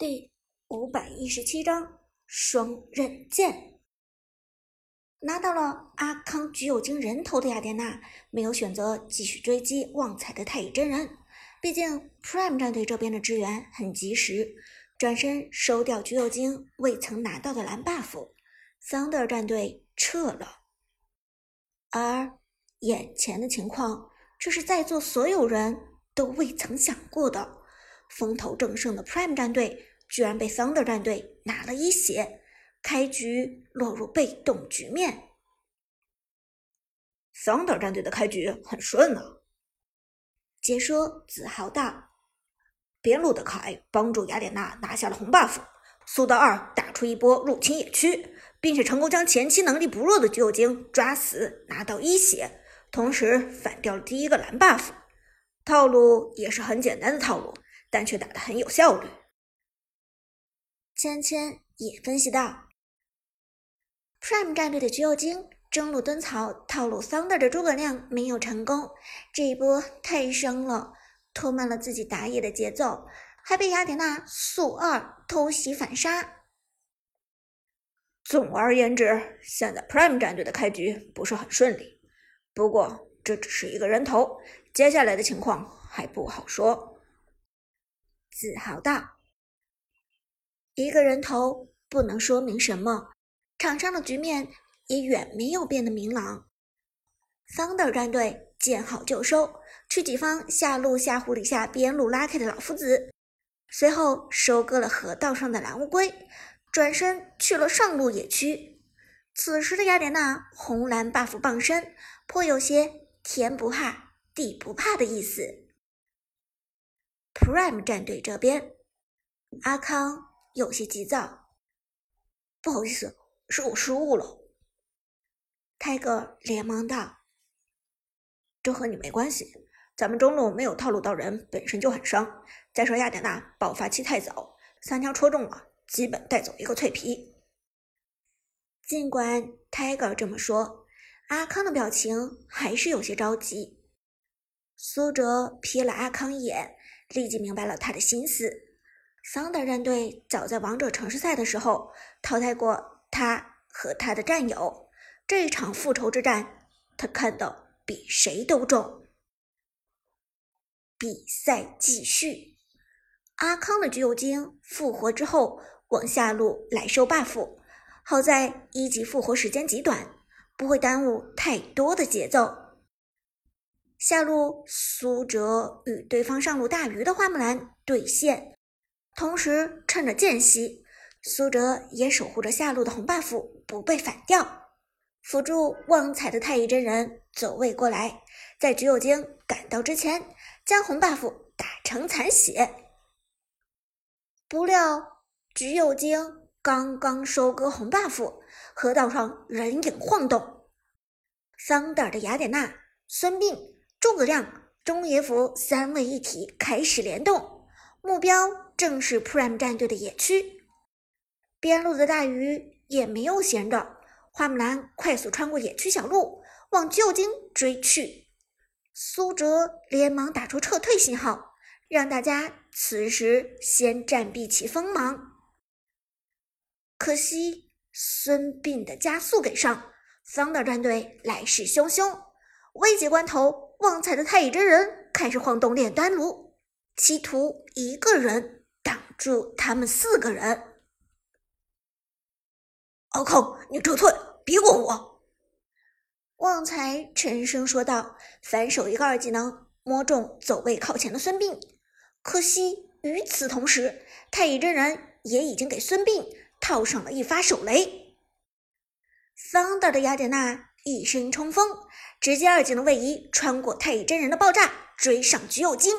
第五百一十七章双刃剑。拿到了阿康橘右京人头的雅典娜，没有选择继续追击旺财的太乙真人。毕竟 Prime 战队这边的支援很及时，转身收掉橘右京未曾拿到的蓝 buff，Thunder 战队撤了。而眼前的情况，这是在座所有人都未曾想过的。风头正盛的 Prime 战队。居然被 Thunder 战队拿了一血，开局落入被动局面。Thunder 战队的开局很顺啊。解说自豪道：“边路的凯帮助雅典娜拿下了红 buff，苏德二打出一波入侵野区，并且成功将前期能力不弱的橘右京抓死，拿到一血，同时反掉了第一个蓝 buff。套路也是很简单的套路，但却打得很有效率。”芊芊也分析道：“Prime 战队的橘右京争路蹲草套路 Thunder 的诸葛亮没有成功，这一波太生了，拖慢了自己打野的节奏，还被雅典娜速二偷袭反杀。总而言之，现在 Prime 战队的开局不是很顺利。不过这只是一个人头，接下来的情况还不好说。”自豪道。一个人头不能说明什么，场上的局面也远没有变得明朗。Thunder 战队见好就收，去己方下路下狐狸下边路拉开的老夫子，随后收割了河道上的蓝乌龟，转身去了上路野区。此时的雅典娜红蓝 buff 傍身，颇有些天不怕地不怕的意思。Prime 战队这边，阿康。有些急躁，不好意思，是我失误了。泰戈连忙道：“这和你没关系，咱们中路没有套路到人，本身就很伤。再说雅典娜爆发期太早，三枪戳中了，基本带走一个脆皮。”尽管泰戈这么说，阿康的表情还是有些着急。苏哲瞥了阿康一眼，立即明白了他的心思。桑德战队早在王者城市赛的时候淘汰过他和他的战友，这一场复仇之战，他看的比谁都重。比赛继续，阿康的橘右京复活之后往下路来收 buff，好在一级复活时间极短，不会耽误太多的节奏。下路苏哲与对方上路大鱼的花木兰对线。同时，趁着间隙，苏哲也守护着下路的红 buff 不被反掉。辅助旺财的太乙真人走位过来，在橘右京赶到之前，将红 buff 打成残血。不料橘右京刚刚收割红 buff，河道上人影晃动，桑德尔的雅典娜、孙膑、诸葛亮、中野辅三位一体开始联动，目标。正是 Prime 战队的野区，边路的大鱼也没有闲着，花木兰快速穿过野区小路，往旧京追去。苏哲连忙打出撤退信号，让大家此时先暂避其锋芒。可惜孙膑的加速给上，Thunder 战队来势汹汹，危急关头，旺财的太乙真人开始晃动炼丹炉，企图一个人。住他们四个人，阿康，你撤退，别管我！旺财沉声说道，反手一个二技能摸中走位靠前的孙膑。可惜与此同时，太乙真人也已经给孙膑套上了一发手雷。Thunder 的雅典娜一身冲锋，直接二技能位移穿过太乙真人的爆炸，追上橘右京。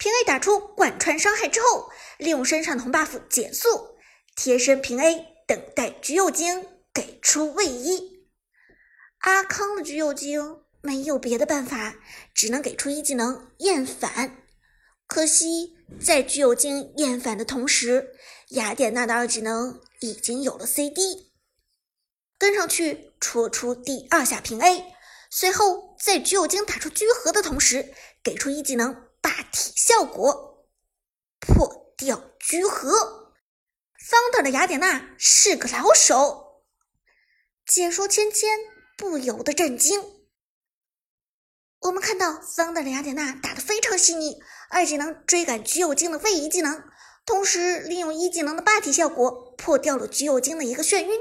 平 A 打出贯穿伤害之后，利用身上的红 buff 减速，贴身平 A 等待橘右京给出位移。阿康的橘右京没有别的办法，只能给出一技能厌反。可惜在橘右京厌反的同时，雅典娜的二技能已经有了 CD，跟上去戳出第二下平 A，随后在橘右京打出居合的同时，给出一技能。霸体效果，破掉居合。，Thunder 的雅典娜是个老手。解说芊芊不由得震惊。我们看到 Thunder 的雅典娜打得非常细腻，二技能追赶橘右京的位移技能，同时利用一技能的霸体效果破掉了橘右京的一个眩晕。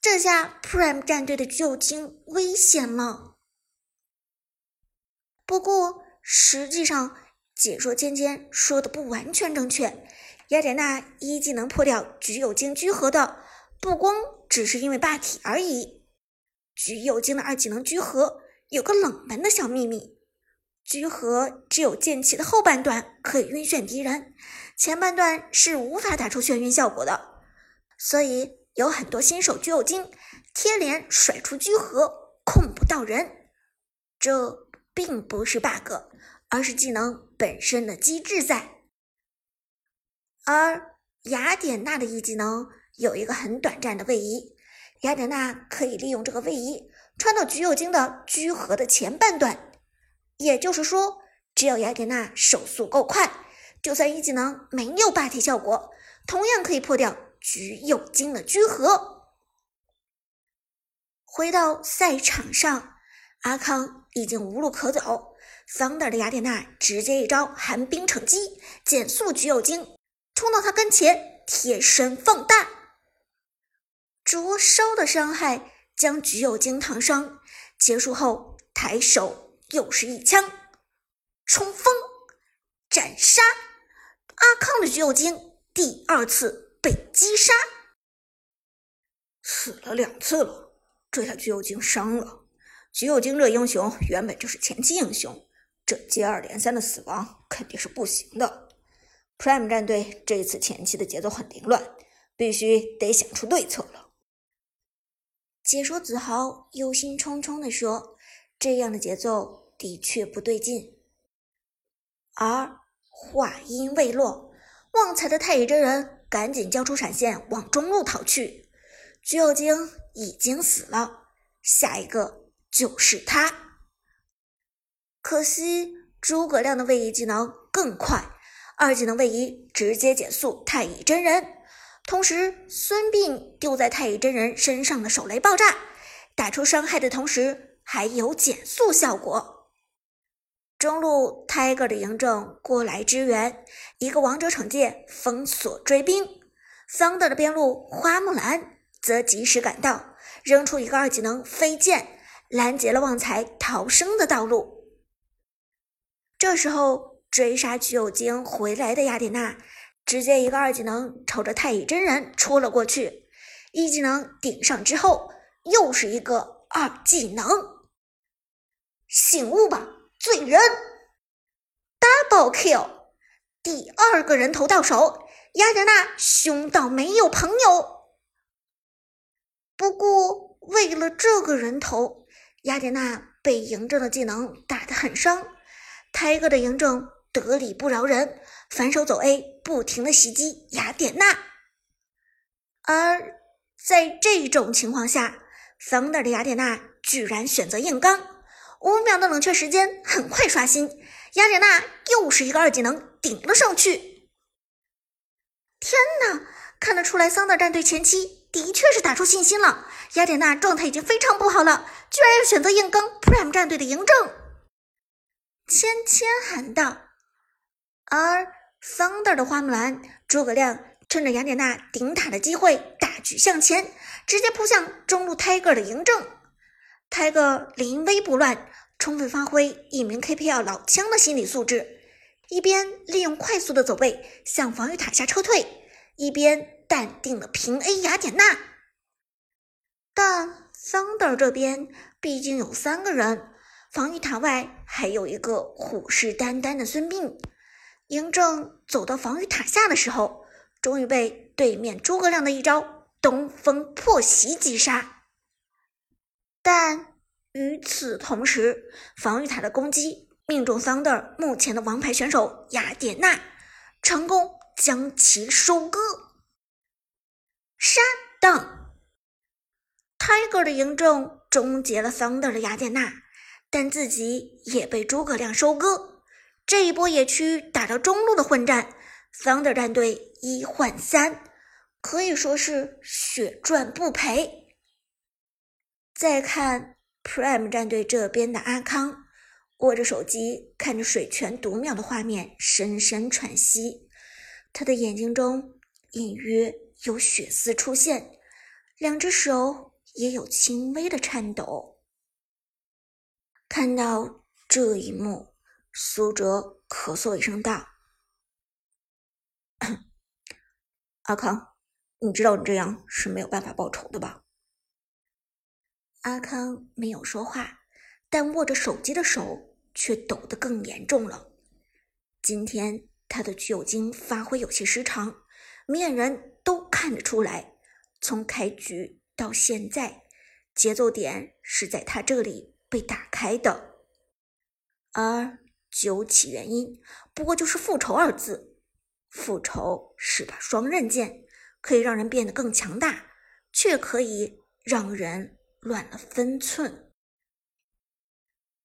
这下 Prime 战队的橘右京危险了。不过实际上，解说芊芊说的不完全正确。雅典娜一技能破掉橘右京居合的，不光只是因为霸体而已。橘右京的二技能居合。有个冷门的小秘密，居合只有剑气的后半段可以晕眩敌人，前半段是无法打出眩晕效果的。所以有很多新手橘右京贴脸甩出居合控不到人，这并不是 bug，而是技能本身的机制在。而雅典娜的一技能有一个很短暂的位移，雅典娜可以利用这个位移。穿到橘右京的居合的前半段，也就是说，只要雅典娜手速够快，就算一技能没有霸体效果，同样可以破掉橘右京的居合。回到赛场上，阿康已经无路可走，Thunder 的雅典娜直接一招寒冰惩击，减速橘右京，冲到他跟前，贴身放大，灼烧的伤害。将橘右京烫伤，结束后抬手又是一枪，冲锋斩杀阿康的橘右京第二次被击杀，死了两次了，这下橘右京伤了。橘右京这英雄原本就是前期英雄，这接二连三的死亡肯定是不行的。Prime 战队这一次前期的节奏很凌乱，必须得想出对策了。解说子豪忧心忡忡地说：“这样的节奏的确不对劲。”而话音未落，旺财的太乙真人赶紧交出闪现往中路逃去。橘右京已经死了，下一个就是他。可惜诸葛亮的位移技能更快，二技能位移直接减速太乙真人。同时，孙膑丢在太乙真人身上的手雷爆炸，打出伤害的同时还有减速效果。中路 Tiger 的嬴政过来支援，一个王者惩戒封锁追兵。桑德的边路花木兰则及时赶到，扔出一个二技能飞剑，拦截了旺财逃生的道路。这时候追杀橘右京回来的雅典娜。直接一个二技能朝着太乙真人戳了过去，一技能顶上之后，又是一个二技能，醒悟吧，罪人！Double kill，第二个人头到手，雅典娜凶到没有朋友。不过为了这个人头，雅典娜被嬴政的技能打得很伤，泰哥的嬴政得理不饶人。反手走 A，不停的袭击雅典娜，而在这种情况下桑德的雅典娜居然选择硬刚，五秒的冷却时间很快刷新，雅典娜又是一个二技能顶了上去。天哪，看得出来 Thunder 战队前期的确是打出信心了，雅典娜状态已经非常不好了，居然要选择硬刚 Prime 战队的嬴政。芊芊喊道，而。Thunder 的花木兰，诸葛亮趁着雅典娜顶塔的机会大举向前，直接扑向中路 Tiger 的嬴政。Tiger 临危不乱，充分发挥一名 KPL 老枪的心理素质，一边利用快速的走位向防御塔下撤退，一边淡定的平 A 雅典娜。但 Thunder 这边毕竟有三个人，防御塔外还有一个虎视眈眈的孙膑。嬴政走到防御塔下的时候，终于被对面诸葛亮的一招东风破袭击杀。但与此同时，防御塔的攻击命中 Thunder 目前的王牌选手雅典娜，成功将其收割。杀档，Tiger 的嬴政终结了 Thunder 的雅典娜，但自己也被诸葛亮收割。这一波野区打到中路的混战，Thunder 战队一换三，可以说是血赚不赔。再看 Prime 战队这边的阿康，握着手机，看着水泉读秒的画面，深深喘息，他的眼睛中隐约有血丝出现，两只手也有轻微的颤抖。看到这一幕，苏哲咳嗽一声道：“阿康，你知道你这样是没有办法报仇的吧？”阿康没有说话，但握着手机的手却抖得更严重了。今天他的酒精发挥有些失常，明眼人都看得出来。从开局到现在，节奏点是在他这里。被打开的，而究其原因，不过就是复仇二字。复仇是把双刃剑，可以让人变得更强大，却可以让人乱了分寸。